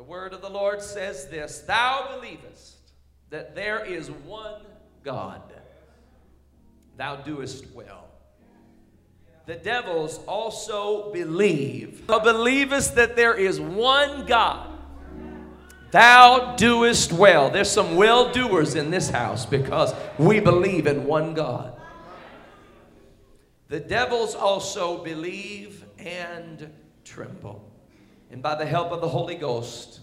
The word of the Lord says this Thou believest that there is one God. Thou doest well. The devils also believe. Thou believest that there is one God. Thou doest well. There's some well doers in this house because we believe in one God. The devils also believe and tremble. And by the help of the Holy Ghost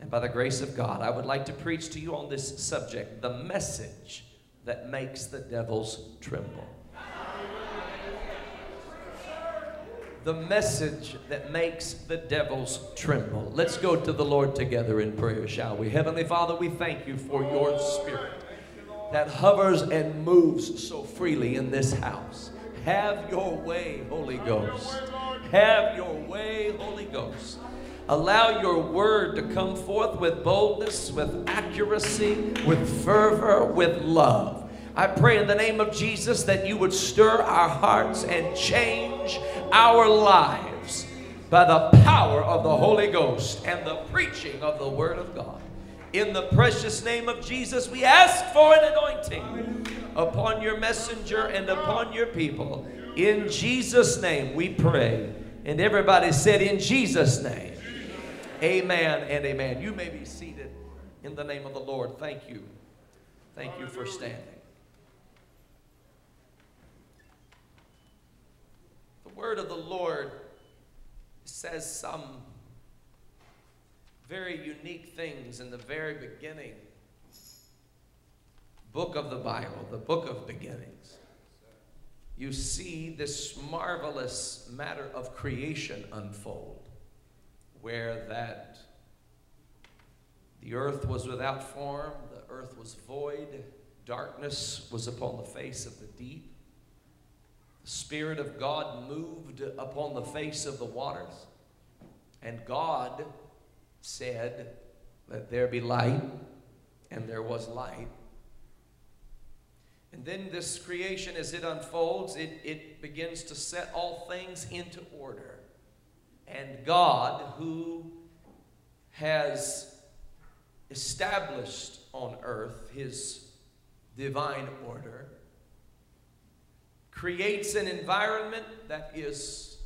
and by the grace of God, I would like to preach to you on this subject the message that makes the devils tremble. The message that makes the devils tremble. Let's go to the Lord together in prayer, shall we? Heavenly Father, we thank you for your spirit that hovers and moves so freely in this house. Have your way, Holy Ghost. Have your way, Holy Ghost. Allow your word to come forth with boldness, with accuracy, with fervor, with love. I pray in the name of Jesus that you would stir our hearts and change our lives by the power of the Holy Ghost and the preaching of the Word of God. In the precious name of Jesus, we ask for an anointing upon your messenger and upon your people. In Jesus' name we pray. And everybody said, In Jesus' name. Amen and amen. You may be seated in the name of the Lord. Thank you. Thank you for standing. The word of the Lord says some very unique things in the very beginning book of the Bible, the book of beginnings. You see this marvelous matter of creation unfold, where that the earth was without form, the earth was void, darkness was upon the face of the deep. The Spirit of God moved upon the face of the waters, and God said, Let there be light, and there was light. And then this creation, as it unfolds, it, it begins to set all things into order. And God, who has established on earth his divine order, creates an environment that is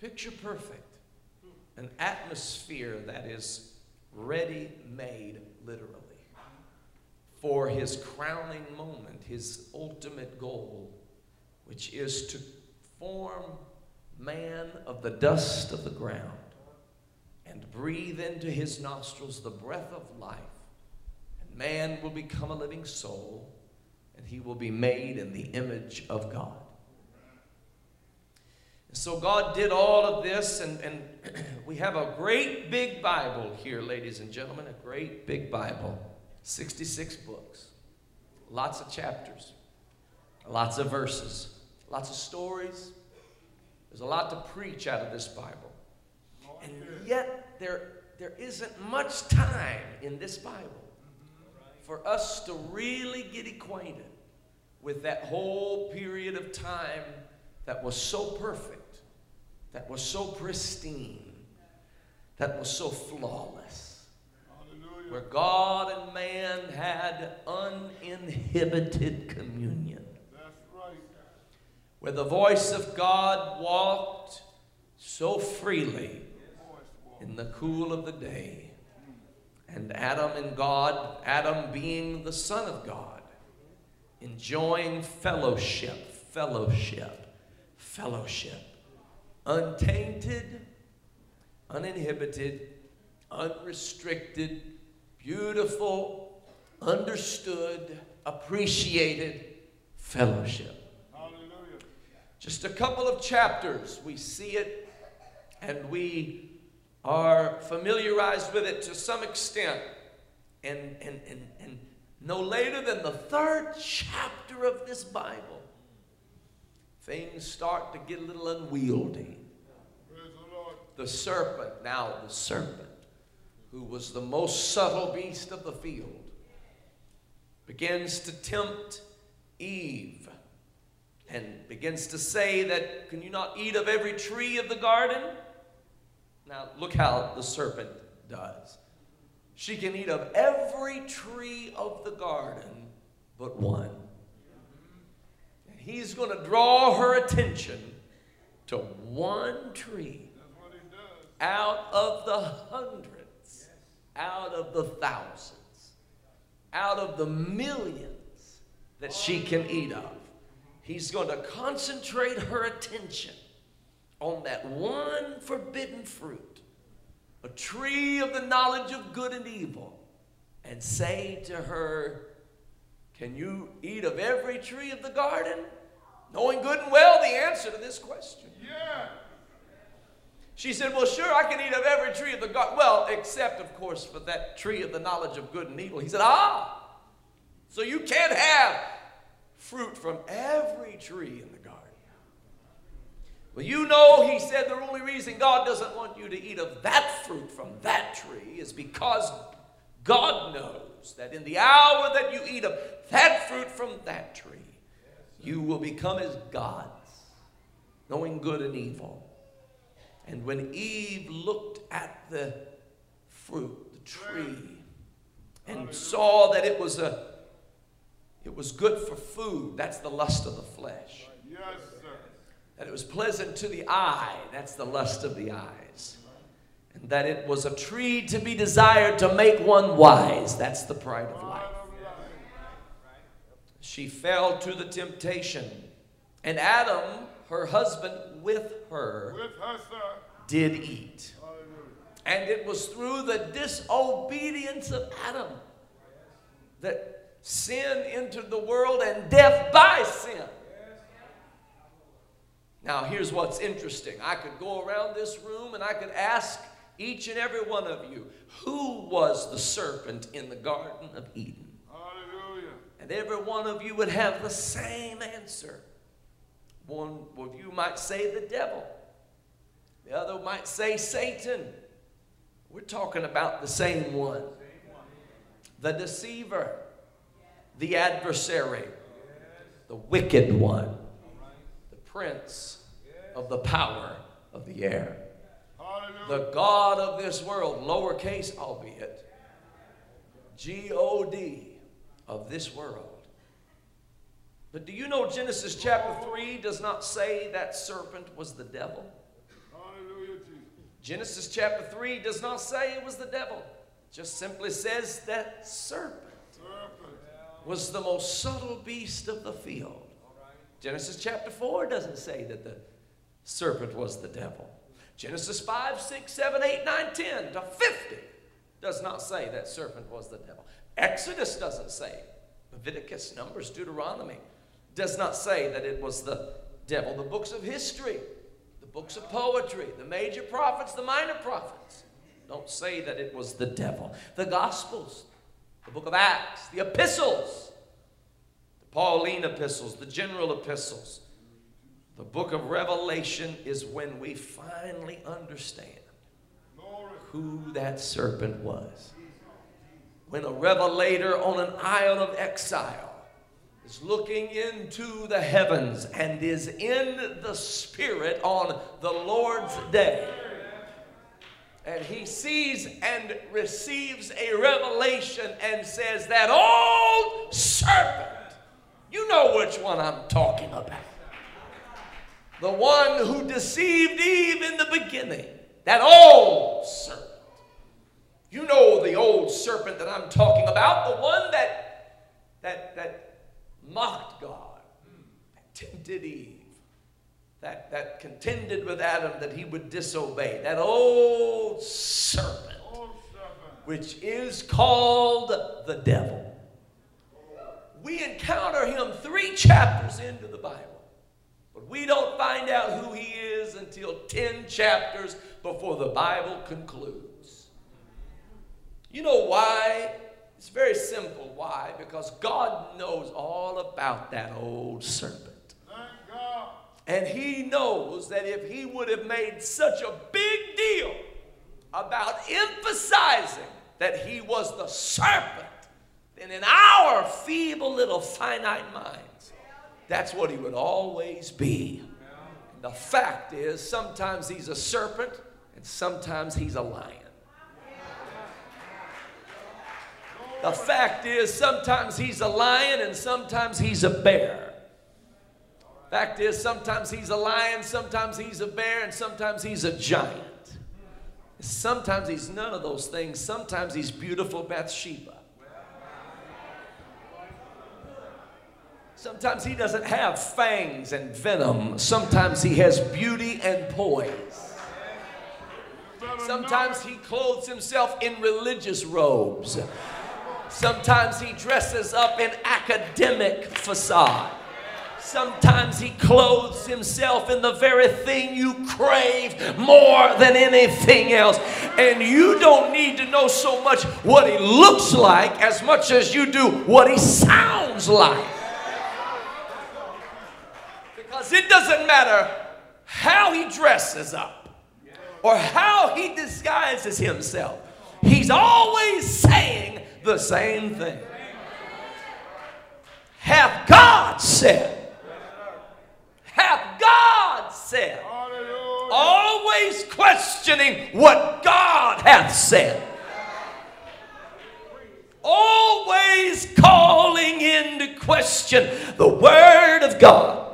picture perfect, an atmosphere that is ready made, literally, for his crowning moment, his ultimate goal, which is to form man of the dust of the ground and breathe into his nostrils the breath of life. And man will become a living soul, and he will be made in the image of God. So God did all of this, and, and we have a great big Bible here, ladies and gentlemen, a great big Bible. 66 books, lots of chapters, lots of verses, lots of stories. There's a lot to preach out of this Bible. And yet, there, there isn't much time in this Bible for us to really get acquainted with that whole period of time that was so perfect, that was so pristine, that was so flawless, where God and man had uninhibited communion, where the voice of God walked so freely in the cool of the day. And Adam and God, Adam being the Son of God, enjoying fellowship, fellowship, fellowship, untainted, uninhibited, unrestricted, beautiful, understood, appreciated fellowship. Just a couple of chapters, we see it and we are familiarized with it to some extent. And, and, and, and no later than the third chapter of this Bible, things start to get a little unwieldy. The, serpent, now the serpent, who was the most subtle beast of the field, begins to tempt Eve and begins to say that, Can you not eat of every tree of the garden? Now, look how the serpent does. She can eat of every tree of the garden but one. And he's going to draw her attention to one tree out of the hundreds, out of the thousands, out of the millions that she can eat of. He's going to concentrate her attention on that one forbidden fruit, a tree of the knowledge of good and evil, and say to her, Can you eat of every tree of the garden? Knowing good and well the answer to this question. Yeah. She said, Well, sure, I can eat of every tree of the garden. Well, except, of course, for that tree of the knowledge of good and evil. He said, Ah, so you can't have fruit from every tree in the garden. Well, you know, he said, the only reason God doesn't want you to eat of that fruit from that tree is because God knows that in the hour that you eat of that fruit from that tree, you will become as gods, knowing good and evil. And when Eve looked at the fruit, the tree, and saw that it was a it was good for food, that's the lust of the flesh. Yes, sir. That it was pleasant to the eye, that's the lust of the eyes. And that it was a tree to be desired to make one wise, that's the pride of life. She fell to the temptation. And Adam, her husband, with her, with her did eat. And it was through the disobedience of Adam that sin entered the world and death by sin. Now, here's what's interesting. I could go around this room and I could ask each and every one of you who was the serpent in the Garden of Eden? Hallelujah. And every one of you would have the same answer. One of you might say the devil. The other might say Satan. We're talking about the same one. The deceiver, the adversary, the wicked one, the prince of the power of the air. The God of this world, lowercase albeit, G O D of this world. But do you know Genesis chapter 3 does not say that serpent was the devil? Genesis chapter 3 does not say it was the devil. It just simply says that serpent was the most subtle beast of the field. Genesis chapter 4 doesn't say that the serpent was the devil. Genesis 5, 6, 7, 8, 9, 10 to 50 does not say that serpent was the devil. Exodus doesn't say. Leviticus, Numbers, Deuteronomy does not say that it was the devil. The books of history the books of poetry, the major prophets, the minor prophets. Don't say that it was the devil. The Gospels, the book of Acts, the epistles, the Pauline epistles, the general epistles, the book of Revelation is when we finally understand who that serpent was. When a revelator on an isle of exile is looking into the heavens and is in the Spirit on the Lord's day. And he sees and receives a revelation and says, That old serpent, you know which one I'm talking about. The one who deceived Eve in the beginning, that old serpent. You know the old serpent that I'm talking about, the one that, that, that mocked God, tempted Eve, that, that contended with Adam that he would disobey, that old serpent, old serpent. which is called the devil. We encounter him three chapters into the Bible. But we don't find out who he is until 10 chapters before the Bible concludes. You know why it's very simple. Why? Because God knows all about that old serpent. And He knows that if He would have made such a big deal about emphasizing that He was the serpent, then in our feeble little finite minds, that's what He would always be. And the fact is, sometimes He's a serpent and sometimes He's a lion. The fact is, sometimes he's a lion and sometimes he's a bear. Fact is, sometimes he's a lion, sometimes he's a bear, and sometimes he's a giant. Sometimes he's none of those things. Sometimes he's beautiful Bathsheba. Sometimes he doesn't have fangs and venom. Sometimes he has beauty and poise. Sometimes he clothes himself in religious robes. Sometimes he dresses up in academic facade. Sometimes he clothes himself in the very thing you crave more than anything else. And you don't need to know so much what he looks like as much as you do what he sounds like. Because it doesn't matter how he dresses up or how he disguises himself, he's always saying the same thing. Hath God said? hath God said. Always questioning what God hath said. Always calling into question the Word of God.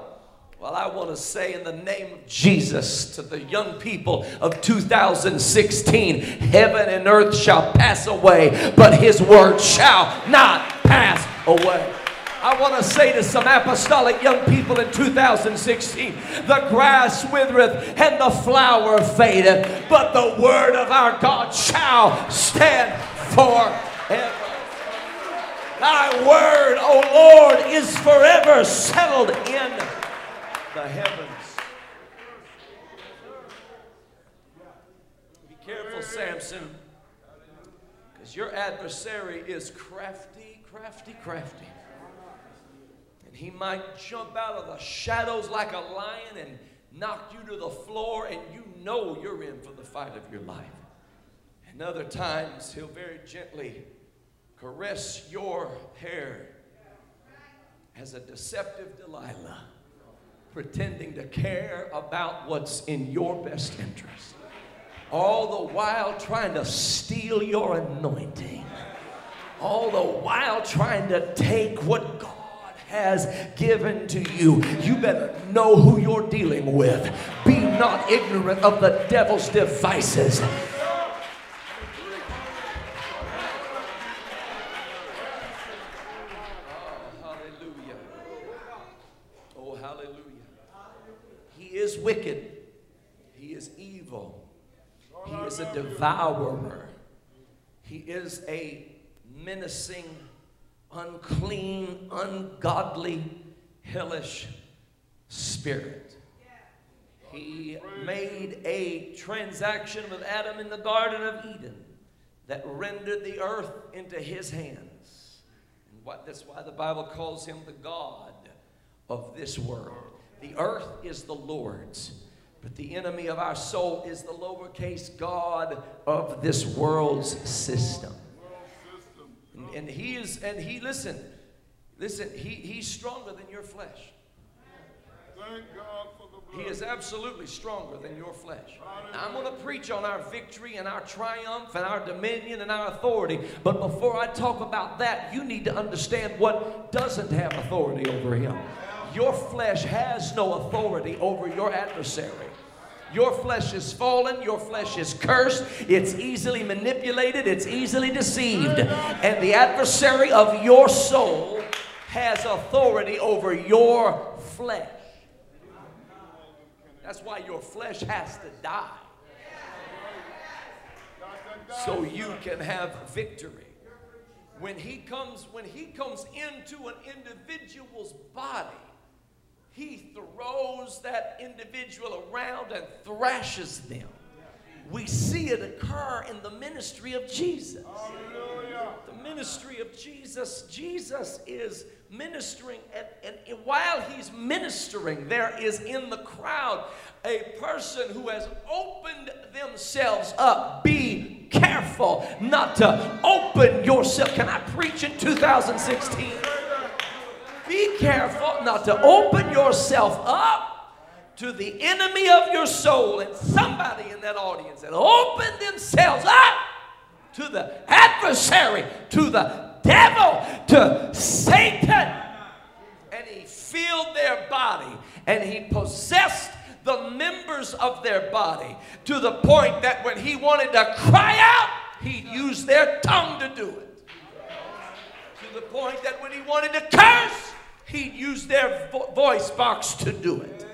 Well, I want to say in the name of Jesus to the young people of 2016 heaven and earth shall pass away, but His Word shall not pass away. I want to say to some apostolic young people in 2016 the grass withereth and the flower fadeth, but the word of our God shall stand forever. Thy word, O Lord, is forever settled in the heavens. Be careful, Samson, because your adversary is crafty, crafty, crafty. And he might jump out of the shadows like a lion and knock you to the floor, and you know you're in for the fight of your life. And other times, he'll very gently caress your hair as a deceptive Delilah, pretending to care about what's in your best interest. All the while trying to steal your anointing. All the while trying to take what God has given to you. You better know who you're dealing with. Be not ignorant of the devil's devices. Devourer. He is a menacing unclean, ungodly, hellish spirit. He made a transaction with Adam in the Garden of Eden that rendered the earth into his hands. And what, that's why the Bible calls him the God of this world. The earth is the Lord's, but the enemy of our soul is the lowercase God of this world's system. And, and he is, and he, listen, listen, he, he's stronger than your flesh. He is absolutely stronger than your flesh. Now, I'm going to preach on our victory and our triumph and our dominion and our authority. But before I talk about that, you need to understand what doesn't have authority over him. Your flesh has no authority over your adversary. Your flesh is fallen. Your flesh is cursed. It's easily manipulated. It's easily deceived. And the adversary of your soul has authority over your flesh. That's why your flesh has to die. So you can have victory. When he comes, when he comes into an individual's body, he throws that individual around and thrashes them. We see it occur in the ministry of Jesus. The ministry of Jesus, Jesus is ministering, and, and while he's ministering, there is in the crowd a person who has opened themselves up. Be careful not to open yourself. Can I preach in 2016? Be careful not to open yourself up to the enemy of your soul. And somebody in that audience that opened themselves up to the adversary, to the devil to Satan. And he filled their body and he possessed the members of their body to the point that when he wanted to cry out, he'd use their tongue to do it. To the point that when he wanted to curse, he'd use their vo- voice box to do it.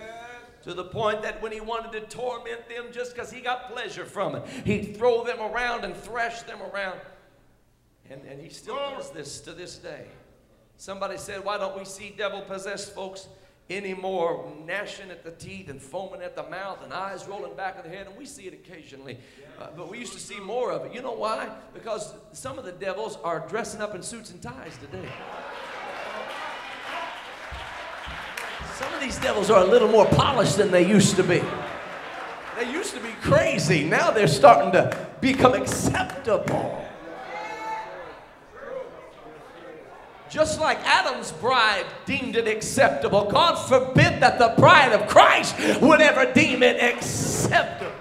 To the point that when he wanted to torment them just because he got pleasure from it, he'd throw them around and thrash them around. And, and he still does this to this day. Somebody said, Why don't we see devil possessed folks anymore gnashing at the teeth and foaming at the mouth and eyes rolling back of the head? And we see it occasionally. Uh, but we used to see more of it. You know why? Because some of the devils are dressing up in suits and ties today. Some of these devils are a little more polished than they used to be. They used to be crazy. Now they're starting to become acceptable. Just like Adam's bride deemed it acceptable, God forbid that the bride of Christ would ever deem it acceptable.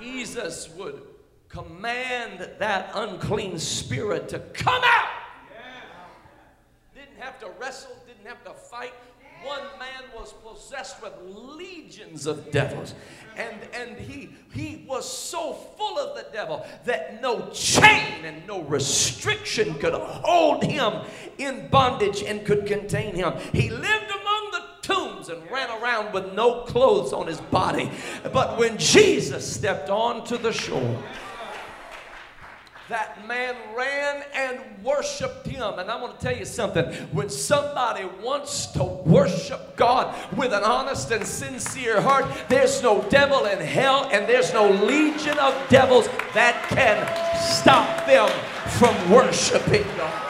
Jesus would command that unclean spirit to come out. Didn't have to wrestle, didn't have to fight. One man was possessed with legions of devils. And, and he, he was so full of the devil that no chain and no restriction could hold him in bondage and could contain him. He lived among the tombs and ran around with no clothes on his body. But when Jesus stepped onto the shore, that man ran and worshiped him. And I'm going to tell you something. When somebody wants to worship God with an honest and sincere heart, there's no devil in hell and there's no legion of devils that can stop them from worshiping God.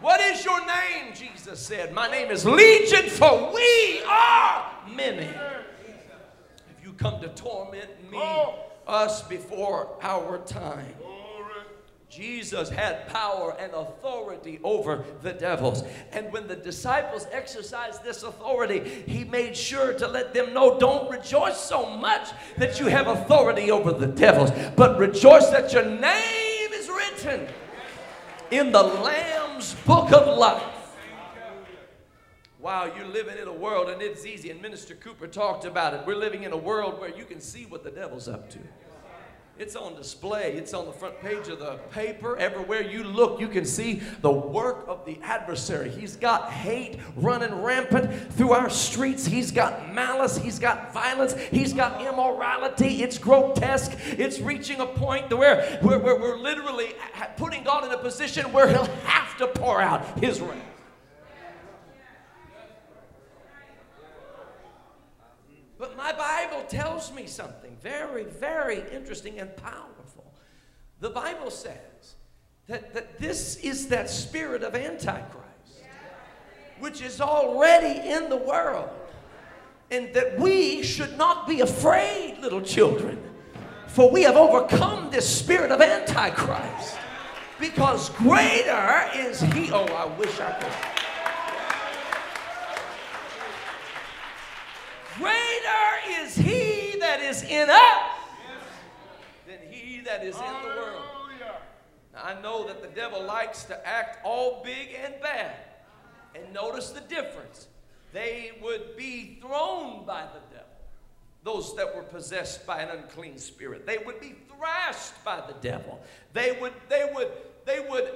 What is your name? Jesus said. My name is Legion, for we are many. Come to torment me, us before our time. Jesus had power and authority over the devils. And when the disciples exercised this authority, he made sure to let them know don't rejoice so much that you have authority over the devils, but rejoice that your name is written in the Lamb's book of life. Wow, you're living in a world, and it's easy. And Minister Cooper talked about it. We're living in a world where you can see what the devil's up to. It's on display. It's on the front page of the paper. Everywhere you look, you can see the work of the adversary. He's got hate running rampant through our streets. He's got malice. He's got violence. He's got immorality. It's grotesque. It's reaching a point where, where, where we're literally putting God in a position where He'll have to pour out His wrath. But my Bible tells me something very, very interesting and powerful. The Bible says that, that this is that spirit of Antichrist, which is already in the world. And that we should not be afraid, little children, for we have overcome this spirit of Antichrist. Because greater is He. Oh, I wish I could. Greater is he that is in us than he that is in the world. Now, I know that the devil likes to act all big and bad. And notice the difference. They would be thrown by the devil. Those that were possessed by an unclean spirit. They would be thrashed by the devil. They would, they would, they would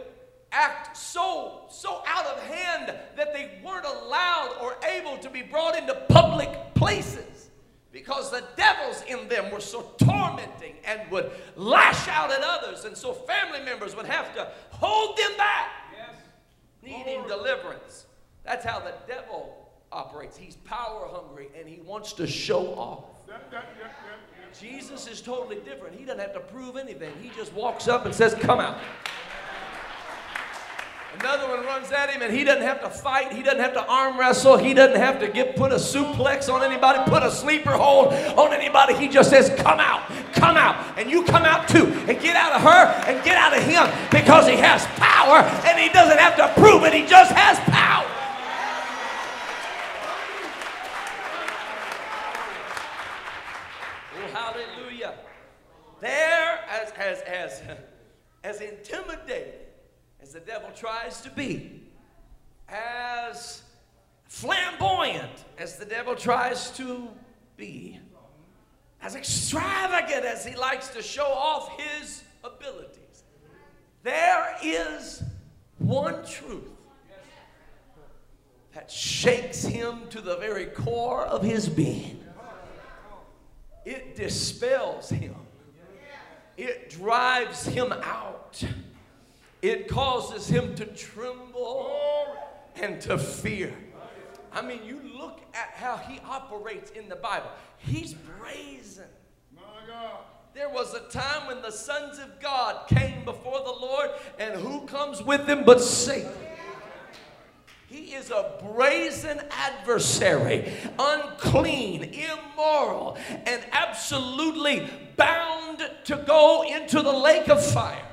act so so out of hand that they weren't allowed or able to be brought into public places because the devils in them were so tormenting and would lash out at others and so family members would have to hold them back yes. needing deliverance that's how the devil operates he's power hungry and he wants to show off Jesus is totally different. He doesn't have to prove anything. He just walks up and says, Come out. Another one runs at him and he doesn't have to fight. He doesn't have to arm wrestle. He doesn't have to get put a suplex on anybody, put a sleeper hold on anybody. He just says, Come out, come out. And you come out too. And get out of her and get out of him because he has power and he doesn't have to prove it. He just has power. Oh, hallelujah. There, as, as, as, as intimidating the devil tries to be, as flamboyant as the devil tries to be, as extravagant as he likes to show off his abilities, there is one truth that shakes him to the very core of his being. It dispels him, it drives him out, it causes him to tremble and to fear. I mean, you look at how he operates in the Bible, he's brazen. There was a time when the sons of God came before the Lord, and who comes with them but Satan? He is a brazen adversary, unclean, immoral, and absolutely bound to go into the lake of fire.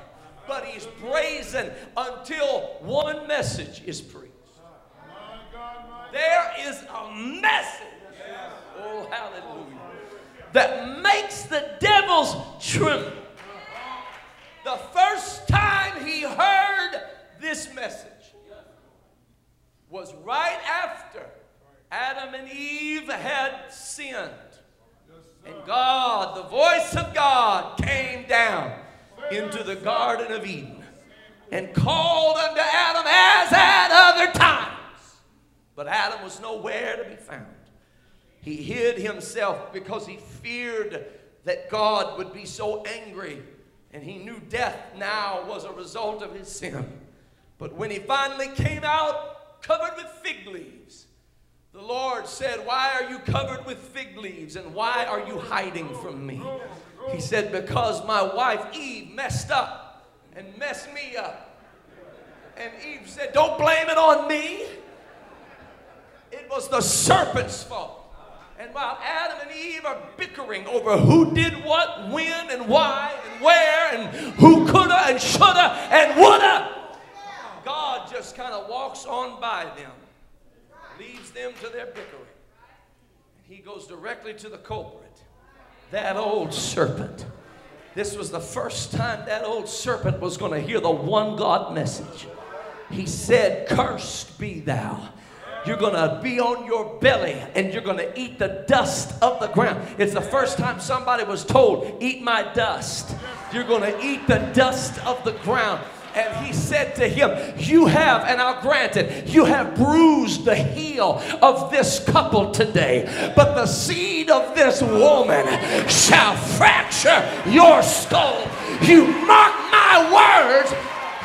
But he's brazen until one message is preached. There is a message, oh hallelujah, that makes the devils tremble. The first time he heard this message, was right after Adam and Eve had sinned. And God, the voice of God, came down into the Garden of Eden and called unto Adam as at other times. But Adam was nowhere to be found. He hid himself because he feared that God would be so angry, and he knew death now was a result of his sin. But when he finally came out, covered with fig leaves. The Lord said, Why are you covered with fig leaves and why are you hiding from me? He said, Because my wife Eve messed up and messed me up. And Eve said, Don't blame it on me. It was the serpent's fault. And while Adam and Eve are bickering over who did what, when, and why, and where, and who coulda, and shoulda, and woulda, God just kind of walks on by them, leaves them to their bickering. And he goes directly to the culprit, that old serpent. This was the first time that old serpent was going to hear the one God message. He said, Cursed be thou. You're going to be on your belly and you're going to eat the dust of the ground. It's the first time somebody was told, Eat my dust. You're going to eat the dust of the ground. And he said to him, You have, and I'll grant it, you have bruised the heel of this couple today, but the seed of this woman shall fracture your skull. You mark my words,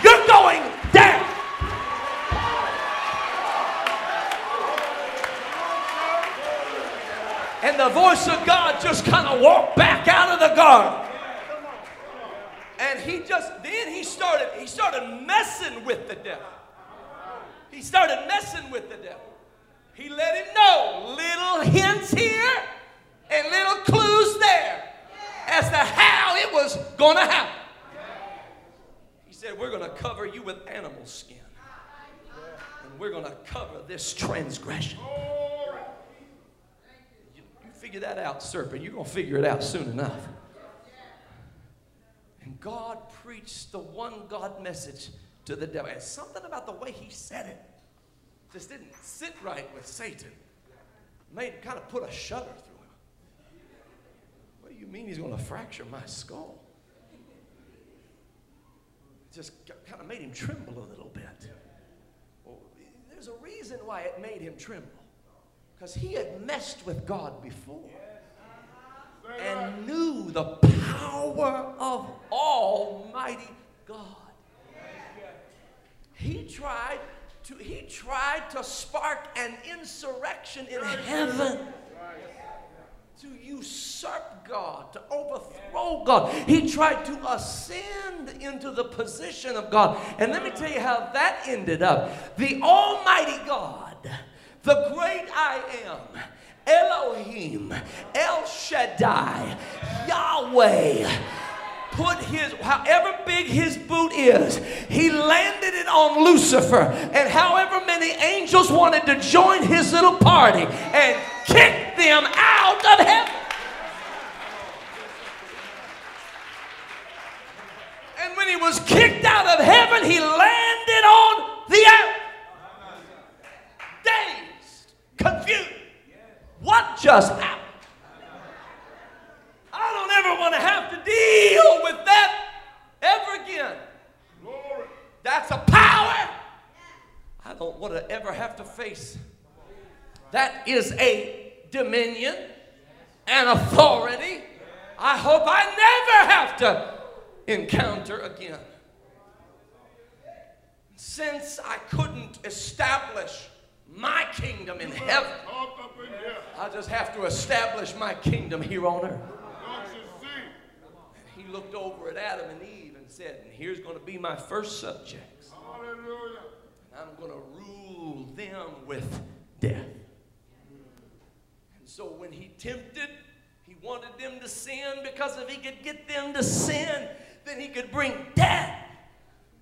you're going down. And the voice of God just kind of walked back out of the garden. And he just then he started he started messing with the devil. He started messing with the devil. He let him know little hints here and little clues there as to how it was going to happen. He said, We're going to cover you with animal skin. And we're going to cover this transgression. You, you figure that out, serpent. You're going to figure it out soon enough. God preached the one God message to the devil. And something about the way he said it just didn't sit right with Satan. Made kind of put a shudder through him. What do you mean he's going to fracture my skull? It just kind of made him tremble a little bit. Well, there's a reason why it made him tremble. Because he had messed with God before and knew the power of Almighty God. He tried to, he tried to spark an insurrection in heaven to usurp God, to overthrow God. He tried to ascend into the position of God. And let me tell you how that ended up. The Almighty God, the great I am, Elohim, El Shaddai, Yahweh put his, however big his boot is, he landed it on Lucifer. And however many angels wanted to join his little party and kick them out of heaven. And when he was kicked out of heaven, he landed on the earth. Just happened. I don't ever want to have to deal with that ever again. That's a power I don't want to ever have to face. That is a dominion and authority I hope I never have to encounter again. Since I couldn't establish my kingdom in heaven, I just have to establish my kingdom here on earth. And he looked over at Adam and Eve and said, and here's going to be my first subjects. And I'm going to rule them with death. And so when he tempted, he wanted them to sin because if he could get them to sin, then he could bring death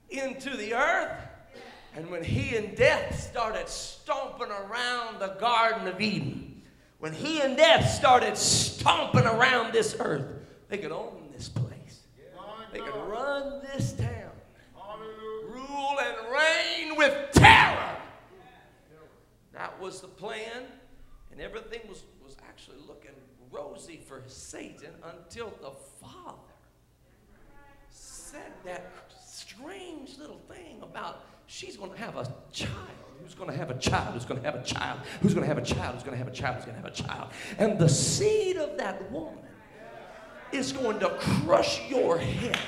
into the earth. And when he and death started stomping around the Garden of Eden, when he and death started stomping around this earth, they could own this place. They could run this town, rule and reign with terror. That was the plan, and everything was, was actually looking rosy for Satan until the Father said that strange little thing about she's going to have a child. Who's going to have a child? Who's going to have a child? Who's going to have a child? Who's going to have a child? Who's going to have a child? And the seed of that woman is going to crush your head.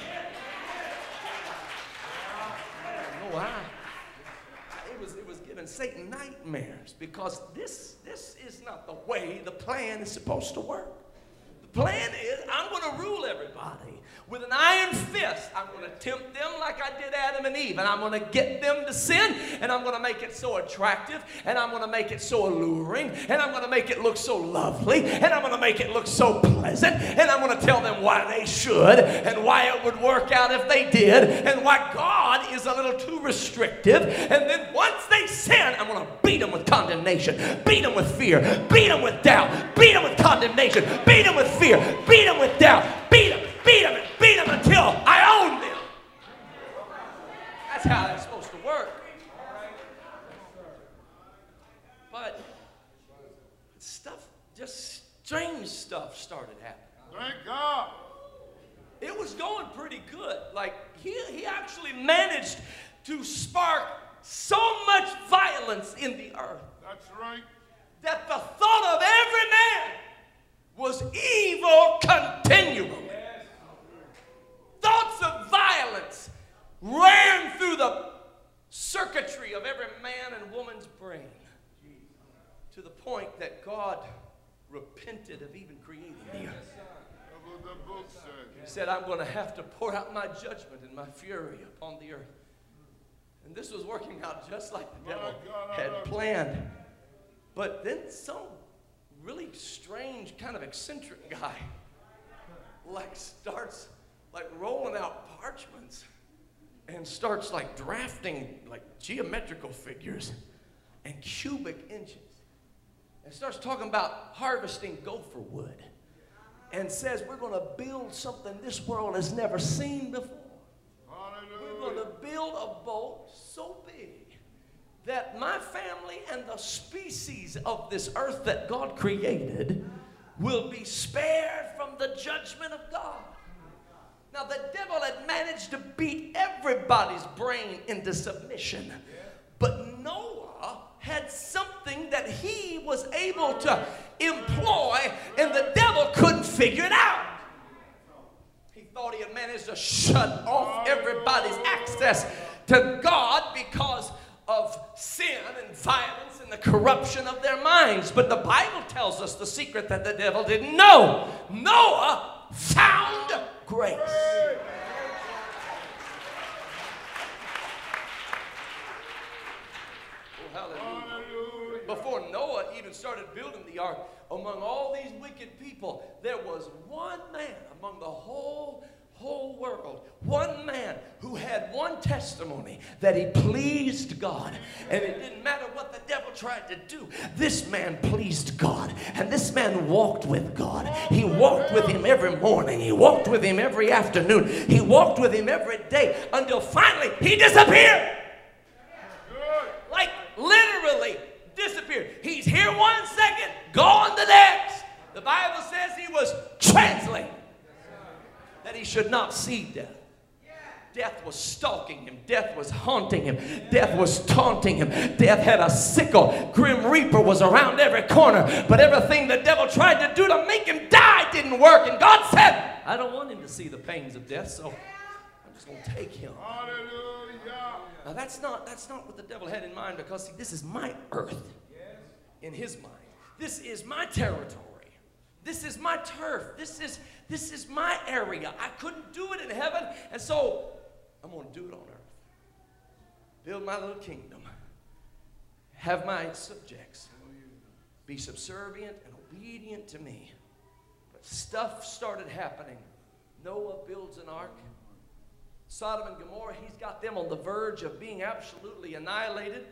Oh, I I. It was, it was giving Satan nightmares because this, this is not the way the plan is supposed to work. Plan is I'm going to rule everybody with an iron fist. I'm going to tempt them like I did Adam and Eve, and I'm going to get them to sin, and I'm going to make it so attractive, and I'm going to make it so alluring, and I'm going to make it look so lovely, and I'm going to make it look so pleasant, and I'm going to tell them why they should, and why it would work out if they did, and why God is a little too restrictive. And then once they sin, I'm going to beat them with condemnation, beat them with fear, beat them with doubt, beat them with condemnation, beat them with fear, beat them with doubt, beat them beat them and beat them until I own them. That's how that's supposed to work. But stuff, just strange stuff started happening. Thank God. It was going pretty good. Like, he, he actually managed to spark so much violence in the earth. That's right. That the thought of every man was evil continually thoughts of violence ran through the circuitry of every man and woman's brain to the point that God repented of even creating the earth. He said, I'm going to have to pour out my judgment and my fury upon the earth. And this was working out just like the devil had planned. But then some really strange, kind of eccentric guy like starts like rolling out parchments and starts like drafting like geometrical figures and cubic inches and starts talking about harvesting gopher wood and says we're going to build something this world has never seen before. Hallelujah. We're going to build a boat so big that my family and the species of this earth that God created will be spared from the judgment of God. Now, the devil had managed to beat everybody's brain into submission. But Noah had something that he was able to employ, and the devil couldn't figure it out. He thought he had managed to shut off everybody's access to God because of sin and violence and the corruption of their minds. But the Bible tells us the secret that the devil didn't know. Noah found grace. Oh, Before Noah even started building the ark, among all these wicked people, there was one man among the whole whole world, one man who had one testimony that he pleased God. And it didn't matter what the devil tried to do, this man pleased God. And this man walked with God. He walked with him every morning, he walked with him every afternoon, he walked with him every day until finally he disappeared. Like literally disappeared. He's here one second, gone the next. Bible says he was translated that he should not see death. Death was stalking him. Death was haunting him. Death was taunting him. Death had a sickle. Grim Reaper was around every corner. But everything the devil tried to do to make him die didn't work. And God said, I don't want him to see the pains of death, so I'm just going to take him. Hallelujah. Now that's not, that's not what the devil had in mind because see, this is my earth in his mind. This is my territory. This is my turf. This is, this is my area. I couldn't do it in heaven. And so I'm going to do it on earth. Build my little kingdom. Have my subjects be subservient and obedient to me. But stuff started happening. Noah builds an ark. Sodom and Gomorrah, he's got them on the verge of being absolutely annihilated.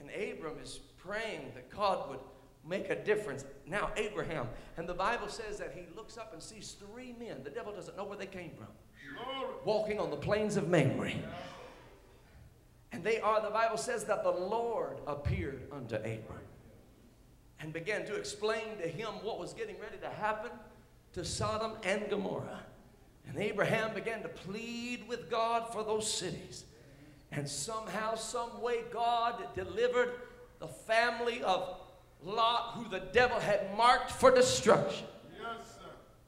And Abram is praying that God would make a difference. Now, Abraham, and the Bible says that he looks up and sees three men. The devil doesn't know where they came from walking on the plains of Mamre. And they are, the Bible says that the Lord appeared unto Abram and began to explain to him what was getting ready to happen to Sodom and Gomorrah. And Abraham began to plead with God for those cities. And somehow, some way, God delivered the family of Lot, who the devil had marked for destruction.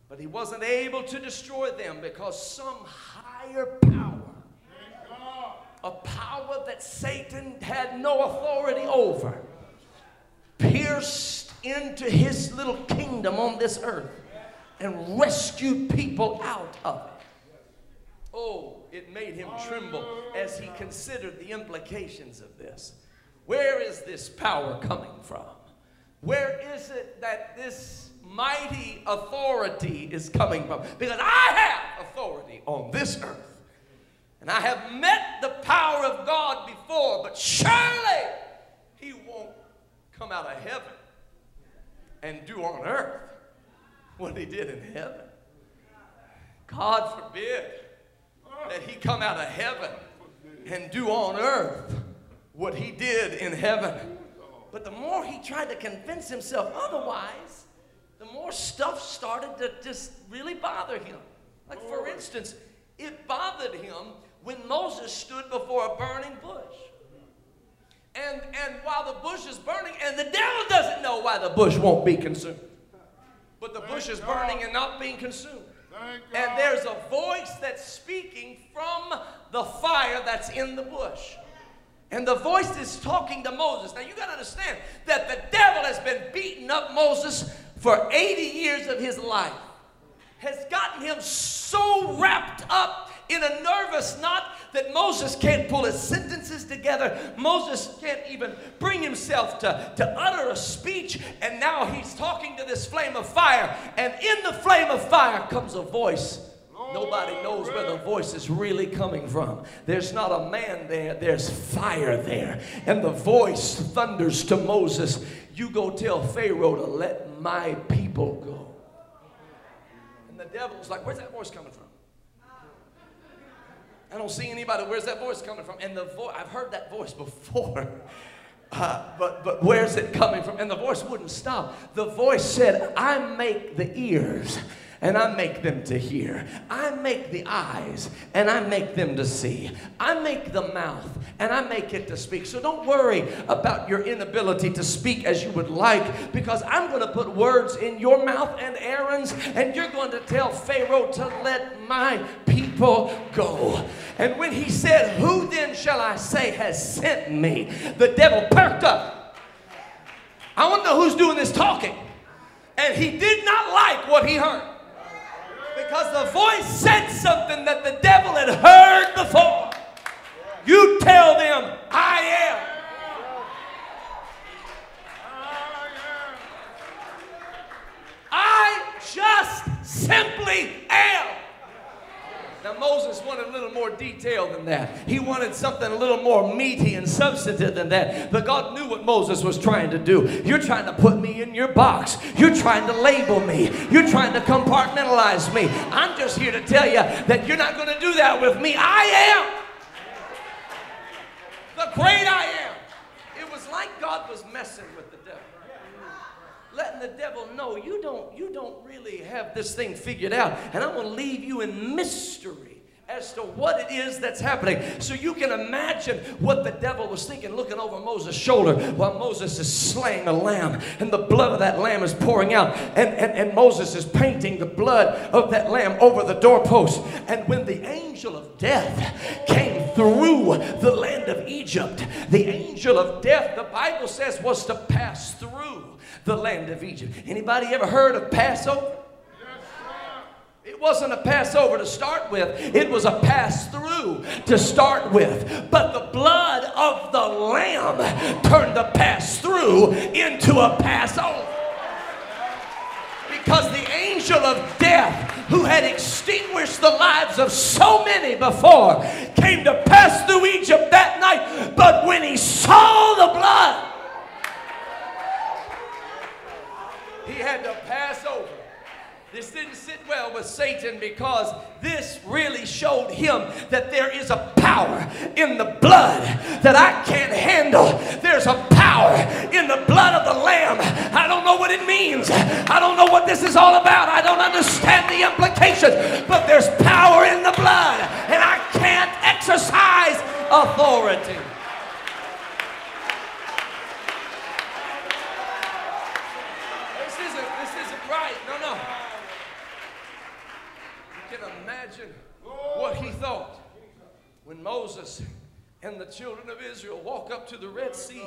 But he wasn't able to destroy them because some higher power, a power that Satan had no authority over, pierced into his little kingdom on this earth and rescued people out of it. Oh, it made him tremble as he considered the implications of this. Where is this power coming from? Where is it that this mighty authority is coming from. Because I have authority on this earth. And I have met the power of God before, but surely He won't come out of heaven and do on earth what He did in heaven. God forbid that He come out of heaven and do on earth what He did in heaven. But the more he tried to convince himself otherwise, the more stuff started to just really bother him. Like, for instance, it bothered him when Moses stood before a burning bush. And, and while the bush is burning, and the devil doesn't know why the bush won't be consumed. But the bush is burning and not being consumed. And there's a voice that's speaking from the fire that's in the bush. And the voice is talking to Moses. Now you got to understand that the devil has been beating up Moses for 80 years of his life has gotten him so wrapped up in a nervous knot that Moses can't pull his sentences together. Moses can't even bring himself to, to utter a speech. And now he's talking to this flame of fire. And in the flame of fire comes a voice. Nobody knows where the voice is really coming from. There's not a man there, there's fire there. And the voice thunders to Moses You go tell Pharaoh to let my people go. And the devil's like, where's that voice coming from? I don't see anybody. Where's that voice coming from? And the voice, I've heard that voice before. Uh, but, but where's it coming from? And the voice wouldn't stop. The voice said, I make the ears and I make them to hear. I make the eyes and I make them to see. I make the mouth and I make it to speak. So don't worry about your inability to speak as you would like because I'm going to put words in your mouth and Aaron's and you're going to tell Pharaoh to let my people go. And when he said, Who then shall I say has sent me? The devil perked up. I want to know who's doing this talking. And he did not like what he heard because the voice said something that the devil had heard before. You tell them, I am. I just simply am. Now, Moses wanted a little more detail than that. He wanted something a little more meaty and substantive than that. But God knew what Moses was trying to do. You're trying to put me in your box, you're trying to label me, you're trying to compartmentalize me. I'm just here to tell you that you're not going to do that with me. I am the great I am. It was like God was messing with letting the devil know you don't, you don't really have this thing figured out. And I'm going to leave you in mystery as to what it is that's happening. So you can imagine what the devil was thinking, looking over Moses' shoulder while Moses is slaying a lamb, and the blood of that lamb is pouring out, and, and, and Moses is painting the blood of that lamb over the doorpost. And when the angel of death came through the land of Egypt, the angel of death, the Bible says, was to pass through the land of Egypt. Anybody ever heard of Passover? It wasn't a Passover to start with, it was a pass through to start with. But the blood of the Lamb turned the pass through into a Passover. Because the angel of death, who had extinguished the lives of so many before, came to pass through Egypt that night. But when he saw the blood, he had to pass over. This didn't sit well with Satan because this really showed him that there is a power in the blood that I can't handle. There's a power in the blood of the Lamb. I don't know what it means. I don't know what this is all about. I don't understand the implications, but there's power in the blood, and I can't exercise authority. Thought when Moses and the children of Israel walk up to the Red Sea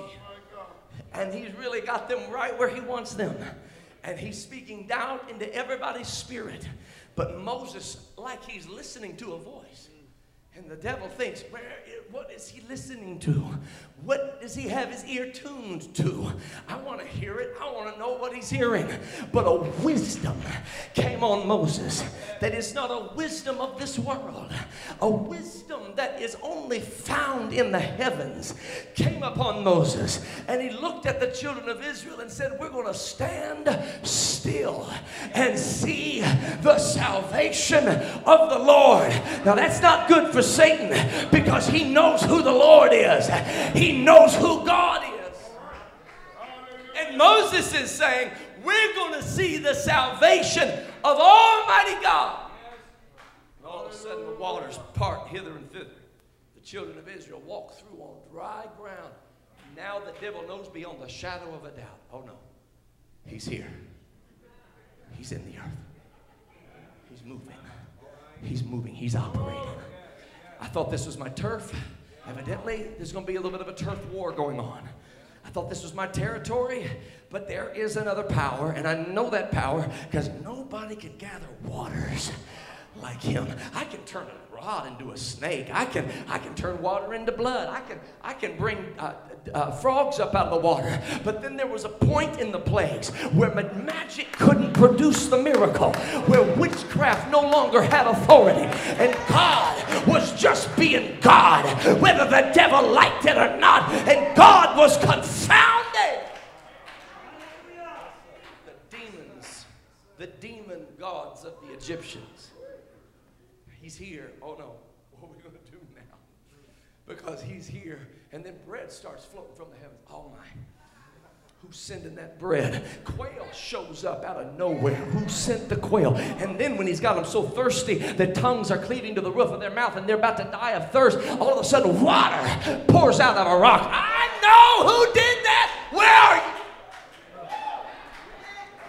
and he's really got them right where he wants them. And he's speaking down into everybody's spirit. But Moses, like he's listening to a voice. And the devil thinks, where, what is he listening to? What does he have his ear tuned to? I want to hear it. I want to know what he's hearing. But a wisdom came on Moses that is not a wisdom of this world, a wisdom that is only found in the heavens came upon Moses. And he looked at the children of Israel and said, We're going to stand still and see the salvation of the Lord. Now, that's not good for Satan because he knows who the Lord is, he knows who God is. And Moses is saying, We're going to see the salvation of Almighty God. And all of a sudden, the waters part hither and thither. The children of Israel walk through on dry ground. Now the devil knows beyond the shadow of a doubt. Oh no, he's here. He's in the earth. He's moving. He's moving. He's operating. I thought this was my turf. Evidently, there's going to be a little bit of a turf war going on. I thought this was my territory, but there is another power, and I know that power because nobody can gather waters like him. I can turn a rod into a snake. I can I can turn water into blood. I can I can bring uh, uh, frogs up out of the water. But then there was a point in the plagues where magic couldn't produce the miracle, where witchcraft no longer had authority, and God was just being God, whether the devil liked it or not, and God was confounded. The demons, the demon gods of the Egyptians He's here. Oh no, what are we going to do now? Because he's here. And then bread starts floating from the heavens. Oh my. Who's sending that bread? Quail shows up out of nowhere. Who sent the quail? And then when he's got them so thirsty, their tongues are cleaving to the roof of their mouth and they're about to die of thirst, all of a sudden water pours out of a rock. I know who did that. Where are you?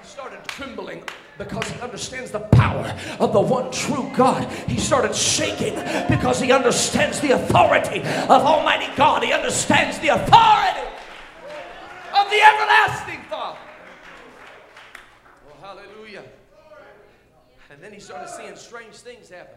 He started trembling because he understands the power of the one true God. He started shaking because he understands the authority of Almighty God. He understands the authority of the everlasting Father. Well, hallelujah. And then he started seeing strange things happen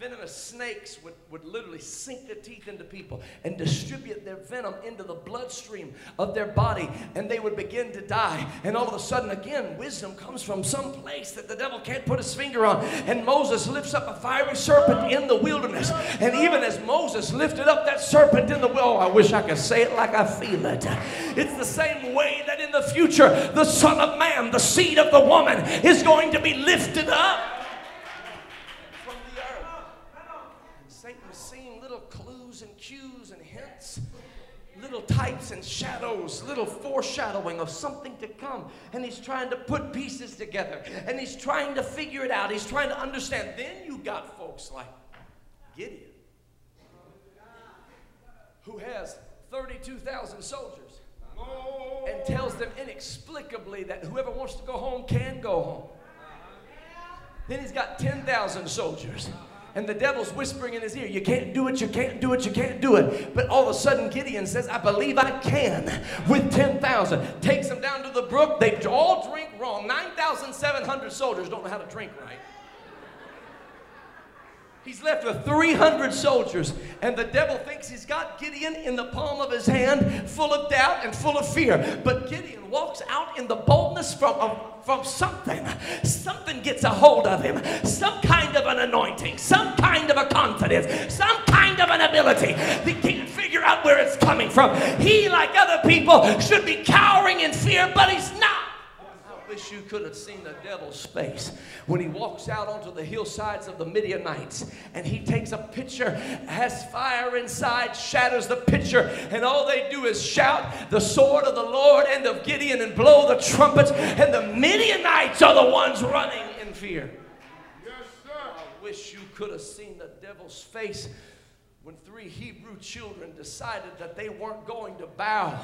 venomous snakes would, would literally sink their teeth into people and distribute their venom into the bloodstream of their body, and they would begin to die. And all of a sudden, again, wisdom comes from some place that the devil can't put his finger on. And Moses lifts up a fiery serpent in the wilderness. And even as Moses lifted up that serpent in the oh, I wish I could say it like I feel it. It's the same way that in the future, the Son of Man, the seed of the woman, is going to be lifted up. Little types and shadows, little foreshadowing of something to come. And he's trying to put pieces together and he's trying to figure it out. He's trying to understand. Then you got folks like Gideon, who has 32,000 soldiers and tells them inexplicably that whoever wants to go home can go home. Then he's got 10,000 soldiers and the devil's whispering in his ear, You can't do it, you can't do it, you can't do it. But all of a sudden, Gideon says, I believe I can with 10,000. Takes them down to the brook. They all drink wrong. 9,700 soldiers don't know how to drink right. He's left with 300 soldiers, and the devil thinks he's got Gideon in the palm of his hand, full of doubt and full of fear. But Gideon walks out in the boldness from, from something. Something gets a hold of him, some kind of an anointing, some kind of a confidence, some kind of an ability. He can't figure out where it's coming from. He, like other people, should be cowering in fear, but he's not wish you could have seen the devil's face when he walks out onto the hillsides of the Midianites and he takes a pitcher, has fire inside, shatters the pitcher, and all they do is shout the sword of the Lord and of Gideon and blow the trumpets, and the Midianites are the ones running in fear. Yes, sir. I wish you could have seen the devil's face when three Hebrew children decided that they weren't going to bow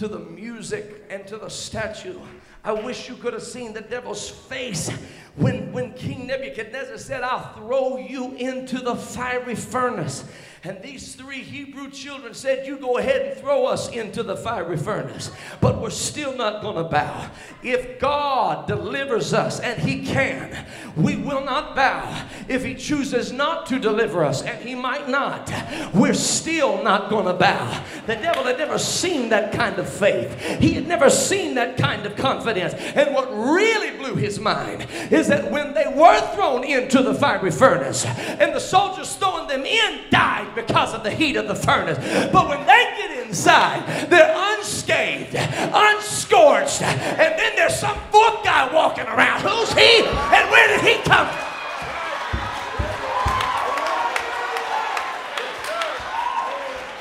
to the music and to the statue. I wish you could have seen the devil's face when, when King Nebuchadnezzar said, I'll throw you into the fiery furnace. And these three Hebrew children said, You go ahead and throw us into the fiery furnace. But we're still not going to bow. If God delivers us, and He can, we will not bow. If He chooses not to deliver us, and He might not, we're still not going to bow. The devil had never seen that kind of faith, he had never seen that kind of confidence. And what really blew his mind is that when they were thrown into the fiery furnace, and the soldiers throwing them in died because of the heat of the furnace. But when they get inside, they're unscathed, unscorched, and then there's some fourth guy walking around. Who's he and where did he come from?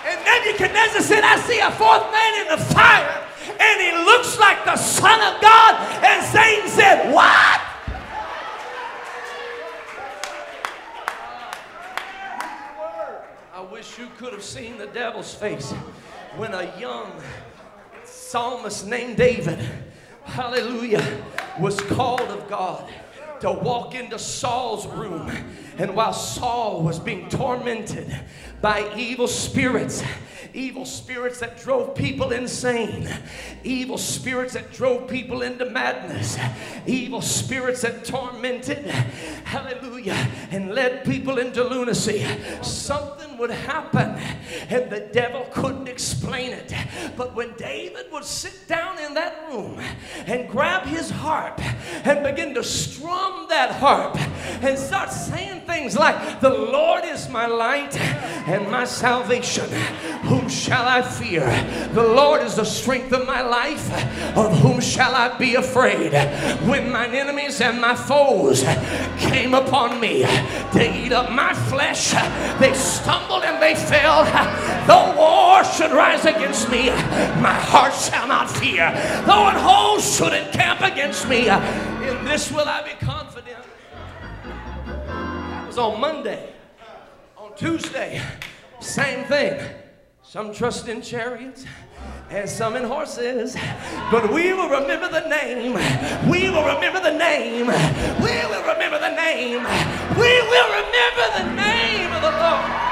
And Nebuchadnezzar said, I see a fourth man in the fire, and he looks like the Son of God. And Satan said, What? wish you could have seen the devil's face when a young psalmist named David, hallelujah, was called of God to walk into Saul's room. And while Saul was being tormented by evil spirits, evil spirits that drove people insane, evil spirits that drove people into madness, evil spirits that tormented, hallelujah, and led people into lunacy. Something would happen, and the devil couldn't explain it. But when David would sit down in that room and grab his harp and begin to strum that harp and start saying things like, The Lord is my light and my salvation. Whom shall I fear? The Lord is the strength of my life. Of whom shall I be afraid? When mine enemies and my foes came upon me to eat up my flesh, they stumbled and they fell. Though war should rise against me, my heart shall not fear. Though an host should encamp against me, in this will I be confident. Was on Monday. On Tuesday, same thing. Some trust in chariots and some in horses. But we will remember the name. We will remember the name. We will remember the name. We will remember the name of the Lord.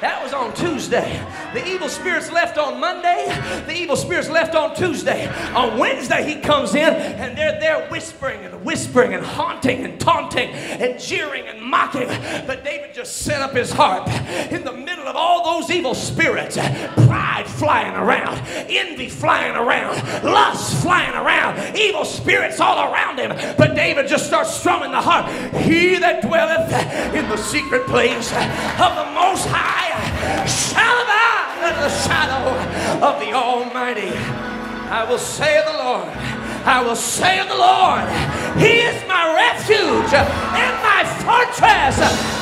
That was on Tuesday. The evil spirits left on Monday. The evil spirits left on Tuesday. On Wednesday, he comes in and they're there whispering and whispering and haunting and taunting and jeering and mocking. But David just set up his harp in the middle of all those evil spirits. Pride flying around, envy flying around, lust flying around, evil spirits all around him. But David just starts strumming the harp. He that dwelleth in the secret place of the Most High shall under the shadow of the Almighty. I will say of the Lord, I will say of the Lord, He is my refuge and my fortress,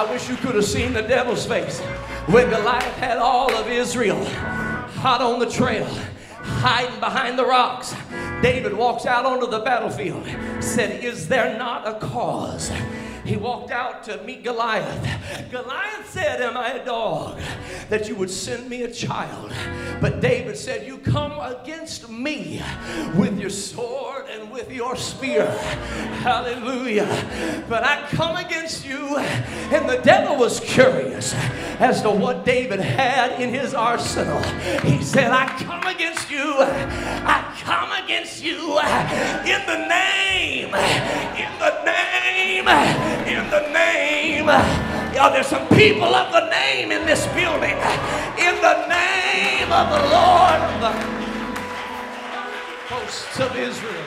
I wish you could have seen the devil's face when Goliath had all of Israel hot on the trail, hiding behind the rocks. David walks out onto the battlefield, said, Is there not a cause? He walked out to meet Goliath. Goliath said, Am I a dog that you would send me a child? But David said, You come against me with your sword and with your spear. Hallelujah. But I come against you. And the devil was curious as to what David had in his arsenal. He said, I come against you. I come against you in the name, in the name in the name. Oh, there's some people of the name in this building. In the name of the Lord the hosts of Israel.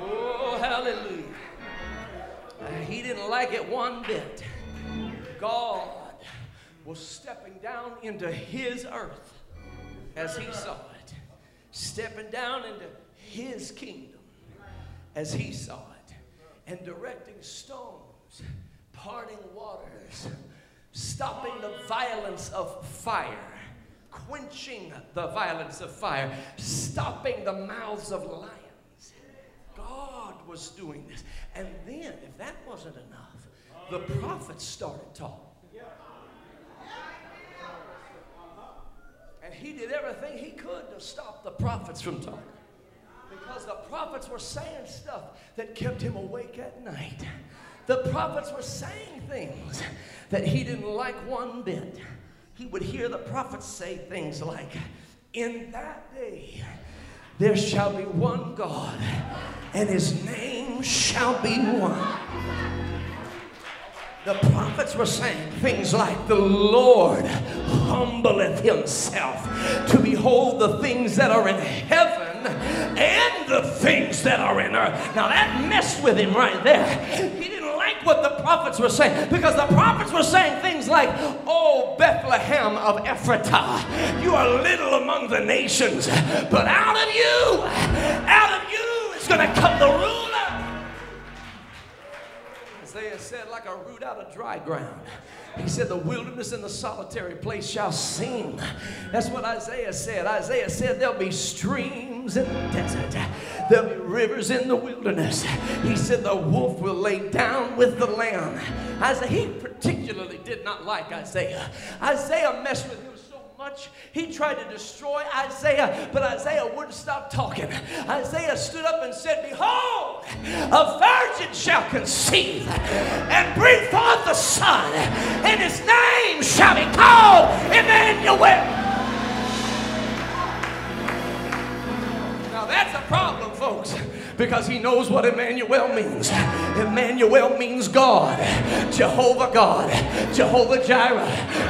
Oh, hallelujah. He didn't like it one bit. God was stepping down into his earth as he saw it, stepping down into his kingdom as he saw it and directing stones, parting waters, stopping the violence of fire, quenching the violence of fire, stopping the mouths of lions. God was doing this. And then, if that wasn't enough, the prophets started talking. And he did everything he could to stop the prophets from talking because the prophets were saying stuff that kept him awake at night. The prophets were saying things that he didn't like one bit. He would hear the prophets say things like, In that day there shall be one God, and his name shall be one. The prophets were saying things like, The Lord humbleth himself to behold the things that are in heaven and the things that are in earth. Now that messed with him right there. He didn't like what the prophets were saying because the prophets were saying things like, Oh, Bethlehem of Ephratah, you are little among the nations, but out of you, out of you is going to come the ruler. Isaiah said, like a root out of dry ground. He said, The wilderness and the solitary place shall sing. That's what Isaiah said. Isaiah said, There'll be streams in the desert, there'll be rivers in the wilderness. He said, The wolf will lay down with the lamb. Isaiah, he particularly did not like Isaiah. Isaiah messed with much. He tried to destroy Isaiah, but Isaiah wouldn't stop talking. Isaiah stood up and said, Behold, a virgin shall conceive and bring forth a son, and his name shall be called Emmanuel. Now that's a problem, folks because he knows what Emmanuel means. Emmanuel means God, Jehovah God, Jehovah Jireh,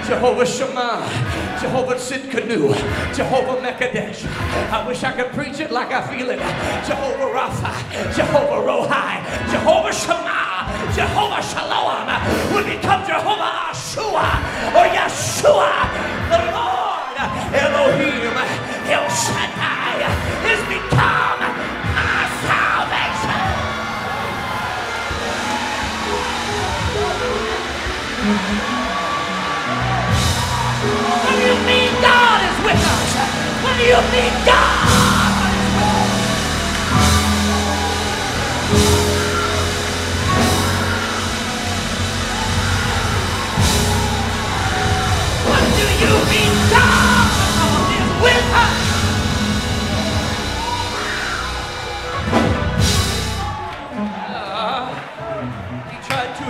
Jehovah Shammah, Jehovah Tsidkenu, Jehovah Mekadesh. I wish I could preach it like I feel it. Jehovah Rapha, Jehovah Rohi, Jehovah Shammah, Jehovah Shalom will become Jehovah Ashua or oh Yeshua, the Lord Elohim El Shaddai is become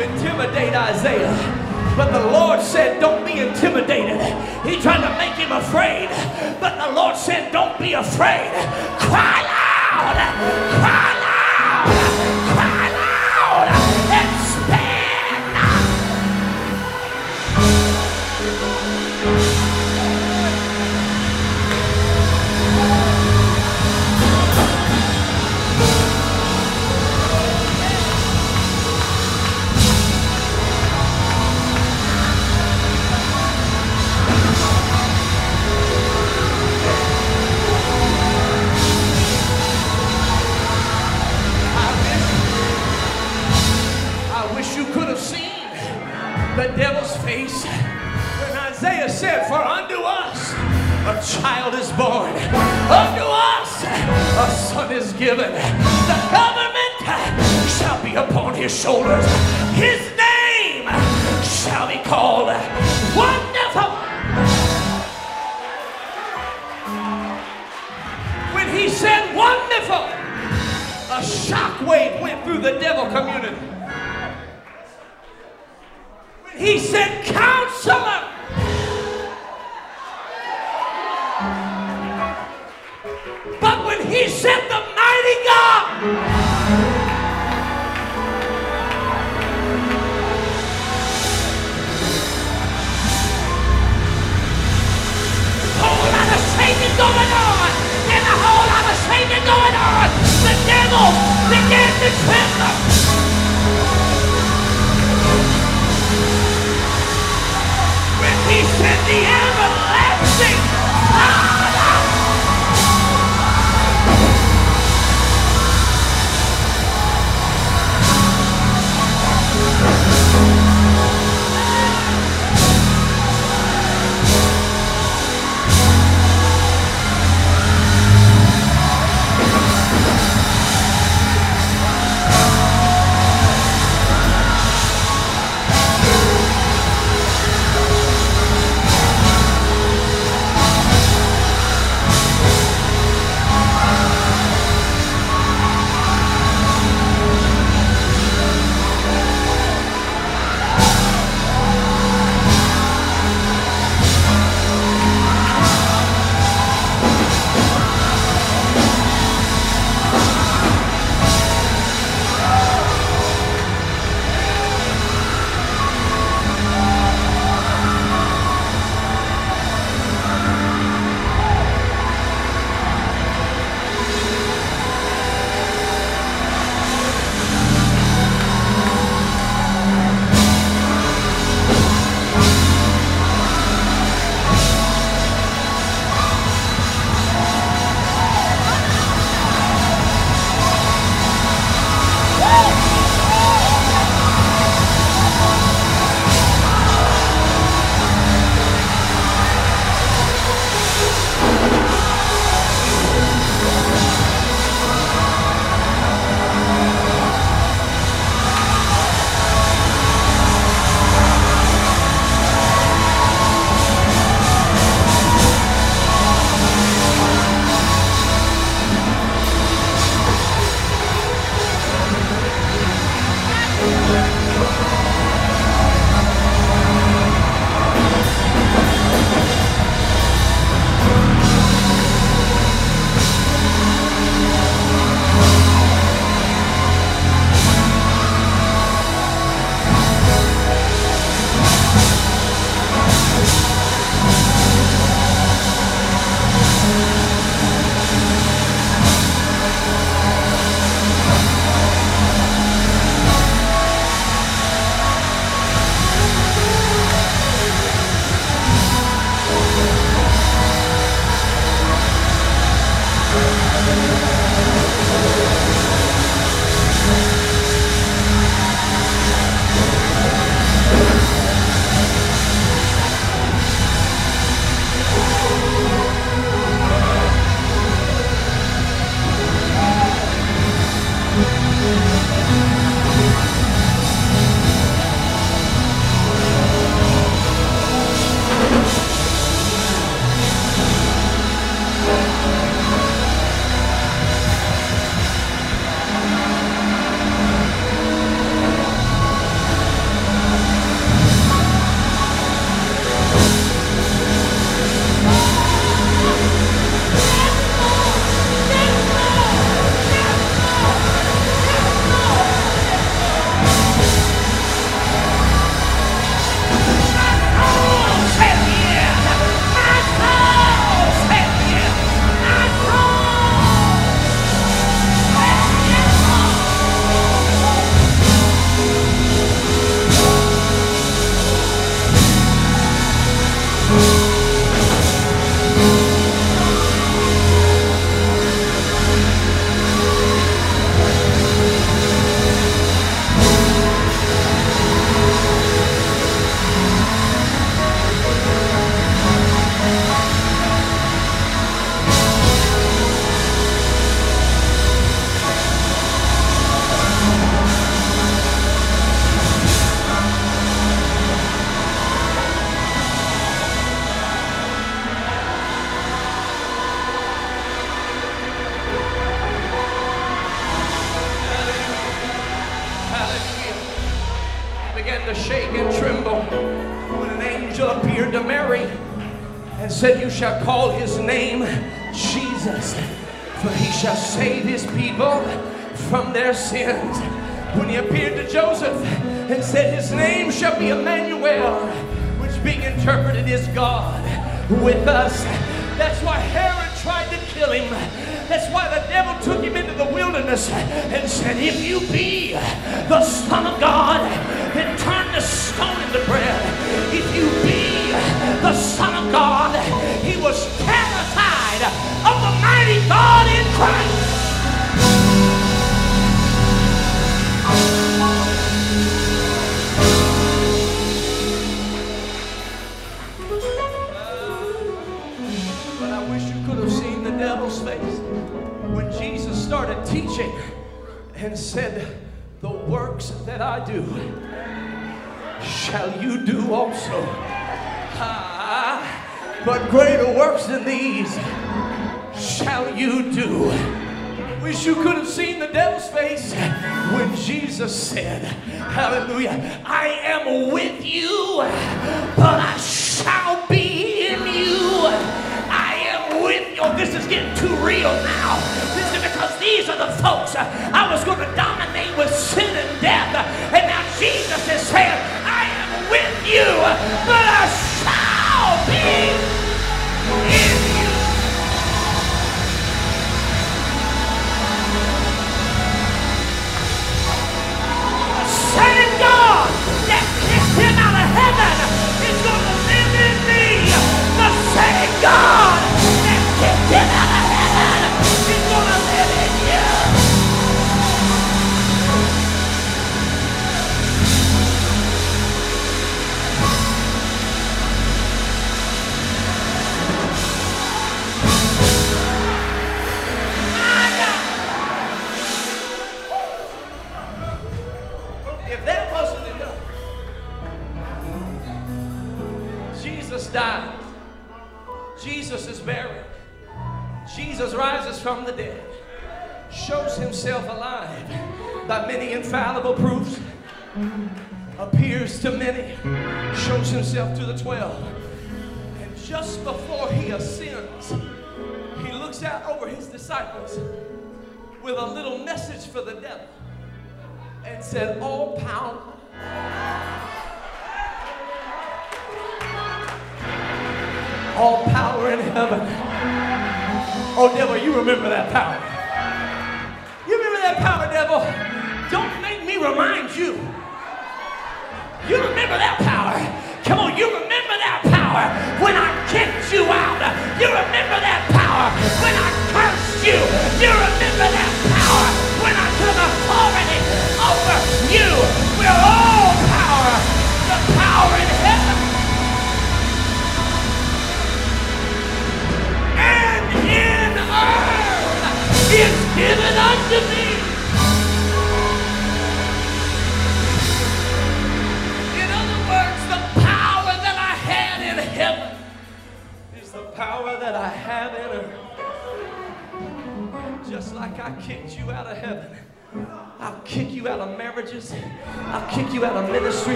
intimidate Isaiah. But the Lord said, Don't be intimidated. He tried to make him afraid. But afraid. Cry loud. Cry the devil's face. When Isaiah said, For unto us a child is born, unto us a son is given. The government shall be upon his shoulders. His name shall be called Wonderful. When he said, Wonderful, a shockwave went through the devil community. He said counselor, but when he said the mighty God, going on, and a whole lot of Satan going on. The devil began to tremble. Said the everlasting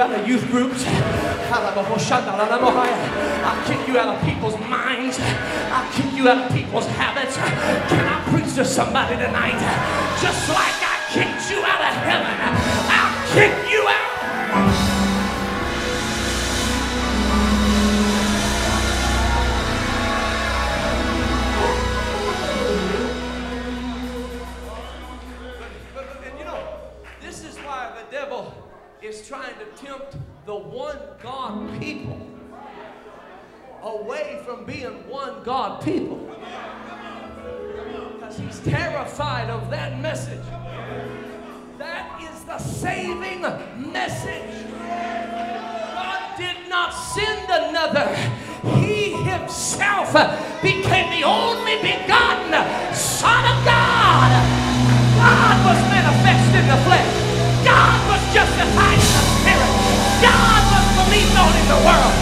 out of youth groups. I'll kick you out of people's minds. I'll kick you out of people's habits. Can I preach to somebody tonight? Just like I kicked you out of heaven, I'll kick you out. trying to tempt the one God people away from being one God people. Because he's terrified of that message. That is the saving message. God did not send another, He Himself became the only begotten Son of God. God was manifest in the flesh, God was justified. God was believed on in the world.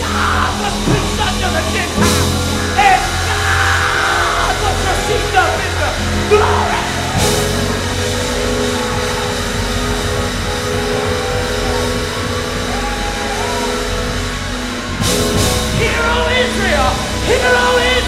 God was preached unto the Gentiles. And God was received up uh, in the glory. Hear, O Israel! Hear, O Israel!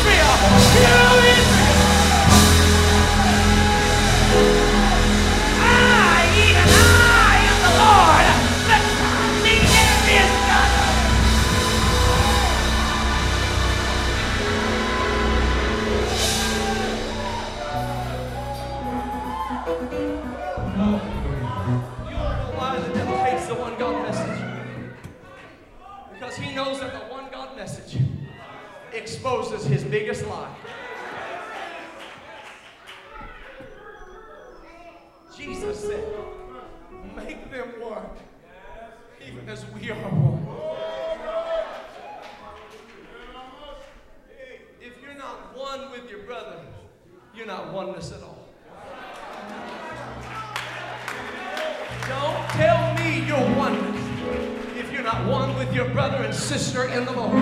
Because he knows that the one God message exposes his biggest lie. Jesus said, Make them one, even as we are one. If you're not one with your brother, you're not oneness at all. Don't tell me you're oneness you're not one with your brother and sister in the Lord.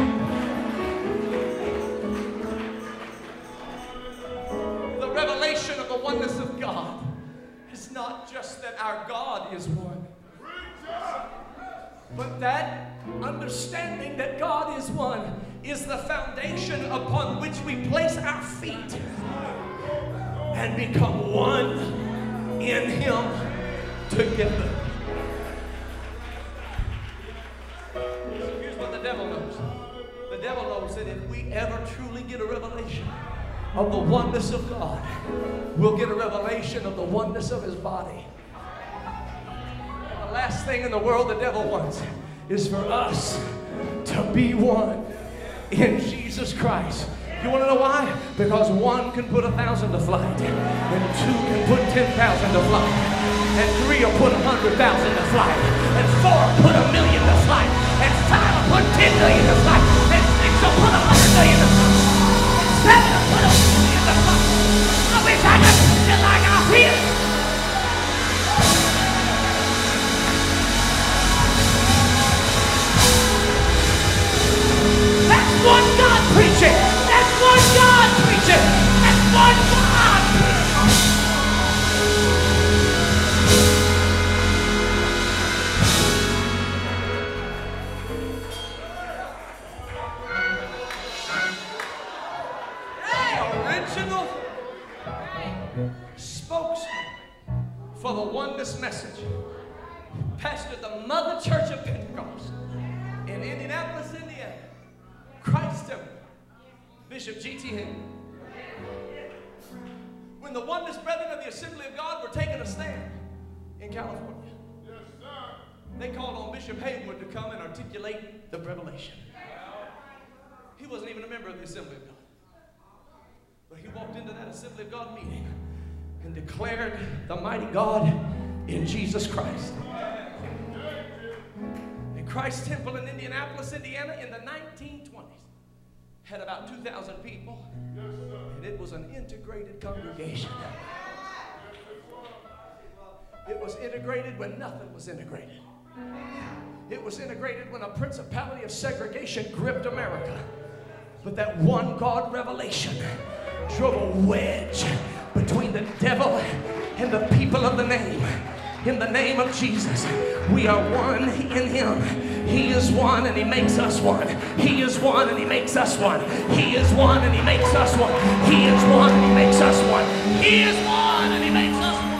The revelation of the oneness of God is not just that our God is one, but that understanding that God is one is the foundation upon which we place our feet and become one in Him together. Knows that if we ever truly get a revelation of the oneness of God, we'll get a revelation of the oneness of His body. And the last thing in the world the devil wants is for us to be one in Jesus Christ. You want to know why? Because one can put a thousand to flight, and two can put ten thousand to flight, and three will put a hundred thousand to flight, and four will put a million to flight, and five will put ten million to flight, one God preaching. That's one God preaching. Bishop G.T. Henry. When the oneness brethren of the Assembly of God were taking a stand in California, they called on Bishop Haywood to come and articulate the revelation. He wasn't even a member of the Assembly of God. But he walked into that Assembly of God meeting and declared the mighty God in Jesus Christ. In Christ Temple in Indianapolis, Indiana, in the 1920s had about 2,000 people, and it was an integrated congregation. It was integrated when nothing was integrated. It was integrated when a principality of segregation gripped America. But that one God revelation drove a wedge between the devil and the people of the name. In the name of Jesus, we are one in Him. He is one and He makes us one. He is one and He makes us one. He is one and He makes us one. He is one and He makes us one. He is one and He makes us one.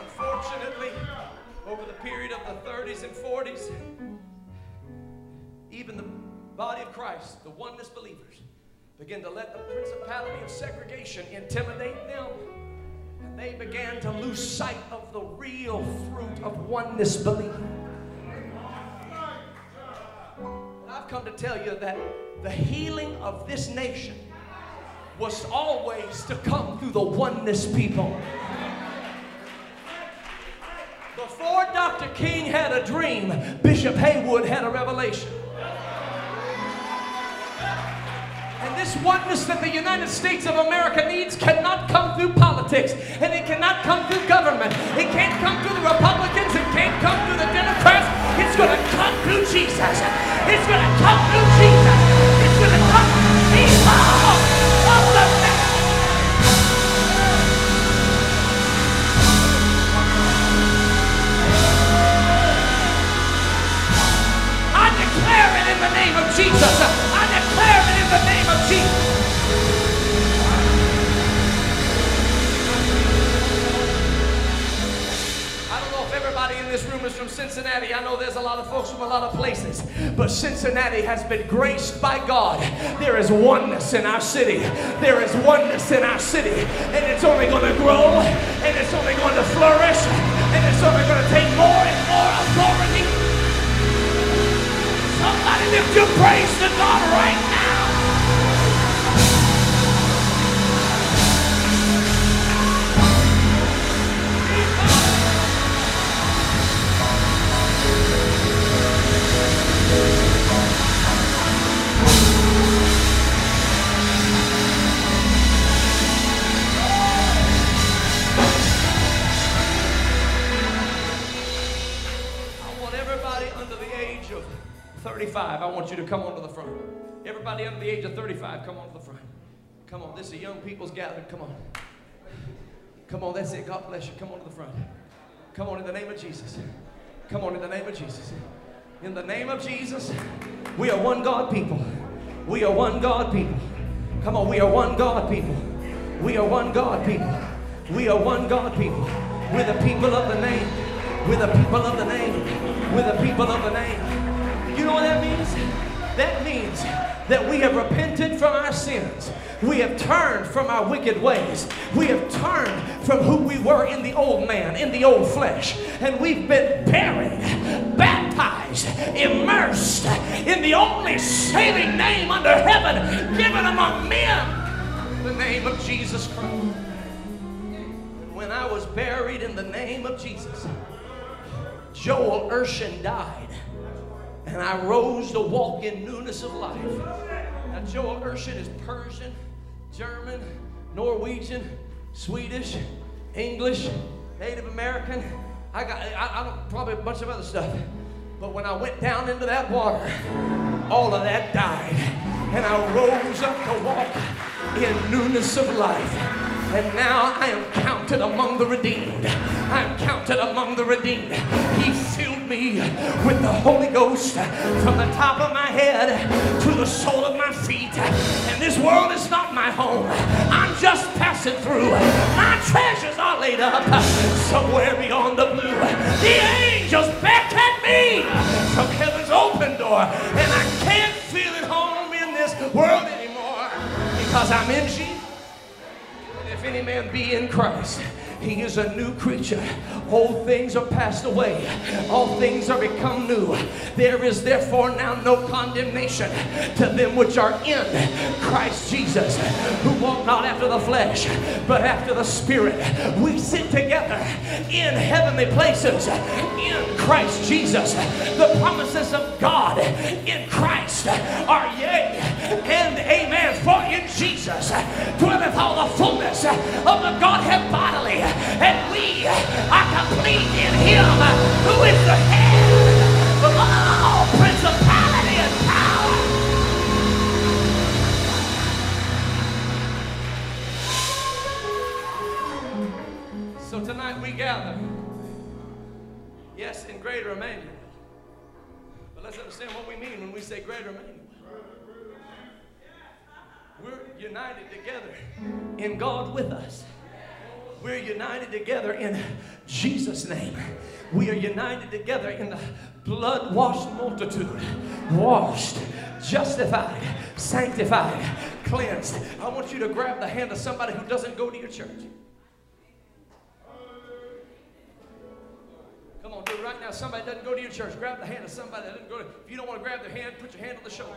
Unfortunately, over the period of the 30s and 40s, even the body of Christ, the oneness believers, began to let the principality of segregation intimidate them. They began to lose sight of the real fruit of oneness belief. And I've come to tell you that the healing of this nation was always to come through the oneness people. Before Dr. King had a dream, Bishop Haywood had a revelation. And this oneness that the United States of America needs cannot come through politics, and it cannot come through government. It can't come through the Republicans, it can't come through the Democrats. It's going to come through Jesus. It's going to come through Jesus. It's going to come through the people of the I declare it in the name of Jesus. The name of Jesus. in this room is from Cincinnati. I know there's a lot of folks from a lot of places, but Cincinnati has been graced by God. There is oneness in our city. There is oneness in our city, and it's only going to grow, and it's only going to flourish, and it's only going to take more and more authority. Somebody lift your praise to God right now. 35, I want you to come on to the front. Everybody under the age of 35, come on to the front. Come on, this is a young people's gathering. Come on. Come on, that's it. God bless you. Come on to the front. Come on in the name of Jesus. Come on in the name of Jesus. In the name of Jesus, we are one God people. We are one God people. Come on, we are one God people. We are one God people. We are one God people. We're the people of the name. We're the people of the name. We're the people of the name. You know what that means? That means that we have repented from our sins. We have turned from our wicked ways. We have turned from who we were in the old man, in the old flesh. And we've been buried, immersed in the only saving name under heaven given among men, the name of Jesus Christ. And when I was buried in the name of Jesus, Joel Urshan died, and I rose to walk in newness of life. Now, Joel Urshan is Persian, German, Norwegian, Swedish, English, Native American. I got I, I probably a bunch of other stuff. But when I went down into that water, all of that died. And I rose up to walk in newness of life. And now I am counted among the redeemed. I am counted among the redeemed. He filled me with the Holy Ghost from the top of my head to the sole of my feet. And this world is not my home. I'm just passing through. My treasures are laid up somewhere beyond the blue. The angels beckon me from heaven's open door. And I can't feel at home in this world anymore because I'm in Jesus if any man be in Christ, he is a new creature. Old things are passed away, all things are become new. There is therefore now no condemnation to them which are in Christ Jesus, who walk not after the flesh, but after the Spirit. We sit together in heavenly places in Christ Jesus. The promises of God in Christ are yea and amen. For in Jesus dwelleth all the fullness of the Godhead bodily and we are complete in him who is the head of all principality and power. So tonight we gather, yes, in greater Emmanuel. But let's understand what we mean when we say greater Emmanuel. We're united together in God with us. We're united together in Jesus' name. We are united together in the blood washed multitude. Washed, justified, sanctified, cleansed. I want you to grab the hand of somebody who doesn't go to your church. Come on, do it right now. Somebody doesn't go to your church. Grab the hand of somebody that doesn't go to. If you don't want to grab their hand, put your hand on the shoulder.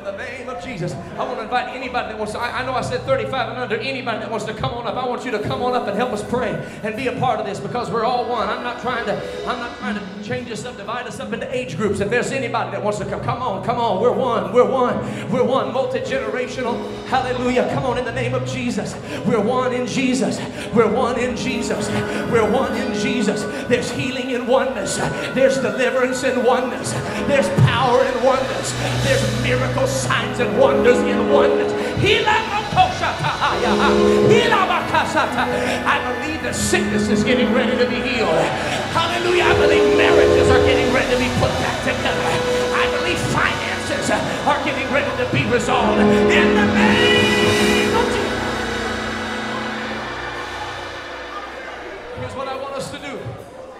In the name of Jesus. I want to invite anybody that wants to, I, I, know I said 35 and under, anybody that wants to come on up. I want you to come on up and help us pray and be a part of this because we're all one. I'm not trying to, I'm not trying to change us up, divide us up into age groups. If there's anybody that wants to come, come on, come on. We're one, we're one, we're one. Multi generational. Hallelujah. Come on in the name of Jesus. We're one in Jesus. We're one in Jesus. We're one in Jesus. There's healing in oneness. There's deliverance in oneness. There's power in oneness. There's miracle signs and wonders in oneness. I believe that sickness is getting ready to be healed. Hallelujah. I believe marriages are getting ready to be put back together. I believe finances are getting ready to be resolved. In the name of Jesus. Here's what I want us to do.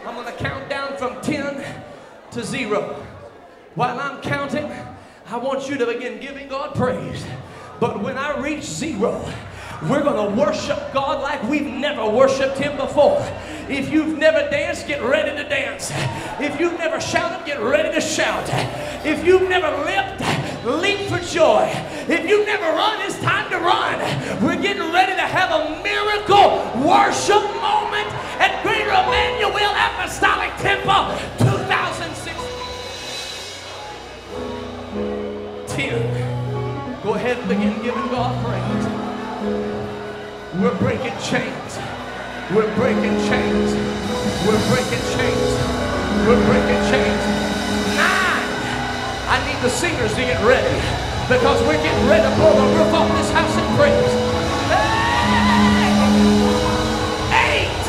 I'm going to count down from 10 to 0. While I'm counting, I want you to begin giving God praise. But when I reach zero, we're going to worship God like we've never worshiped Him before. If you've never danced, get ready to dance. If you've never shouted, get ready to shout. If you've never leapt, leap for joy. If you've never run, it's time to run. We're getting ready to have a miracle worship moment at Greater Emmanuel Apostolic Temple 2016. 10. Go ahead and begin giving God praise. We're breaking chains. We're breaking chains. We're breaking chains. We're breaking chains. Nine. I need the singers to get ready because we're getting ready to blow the roof off this house in praise. Eight.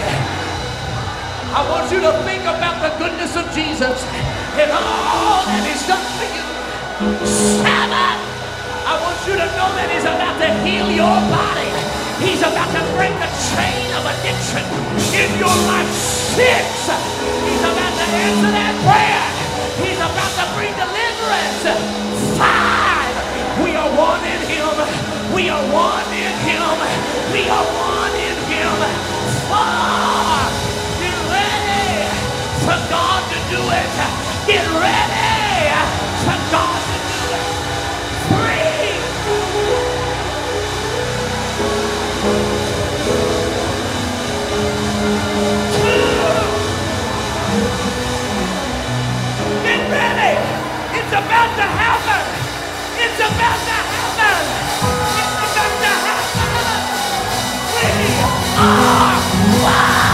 I want you to think about the goodness of Jesus and all that He's done for you. Seven. I want you to know that He's about to heal your body. He's about to break the chain of addiction in your life. Six. He's about to answer that prayer. He's about to bring deliverance. Five. We are one in Him. We are one in Him. We are one in Him. Four. Get ready for God to do it. Get ready to happen! It's about to happen! It's about to happen! We are one!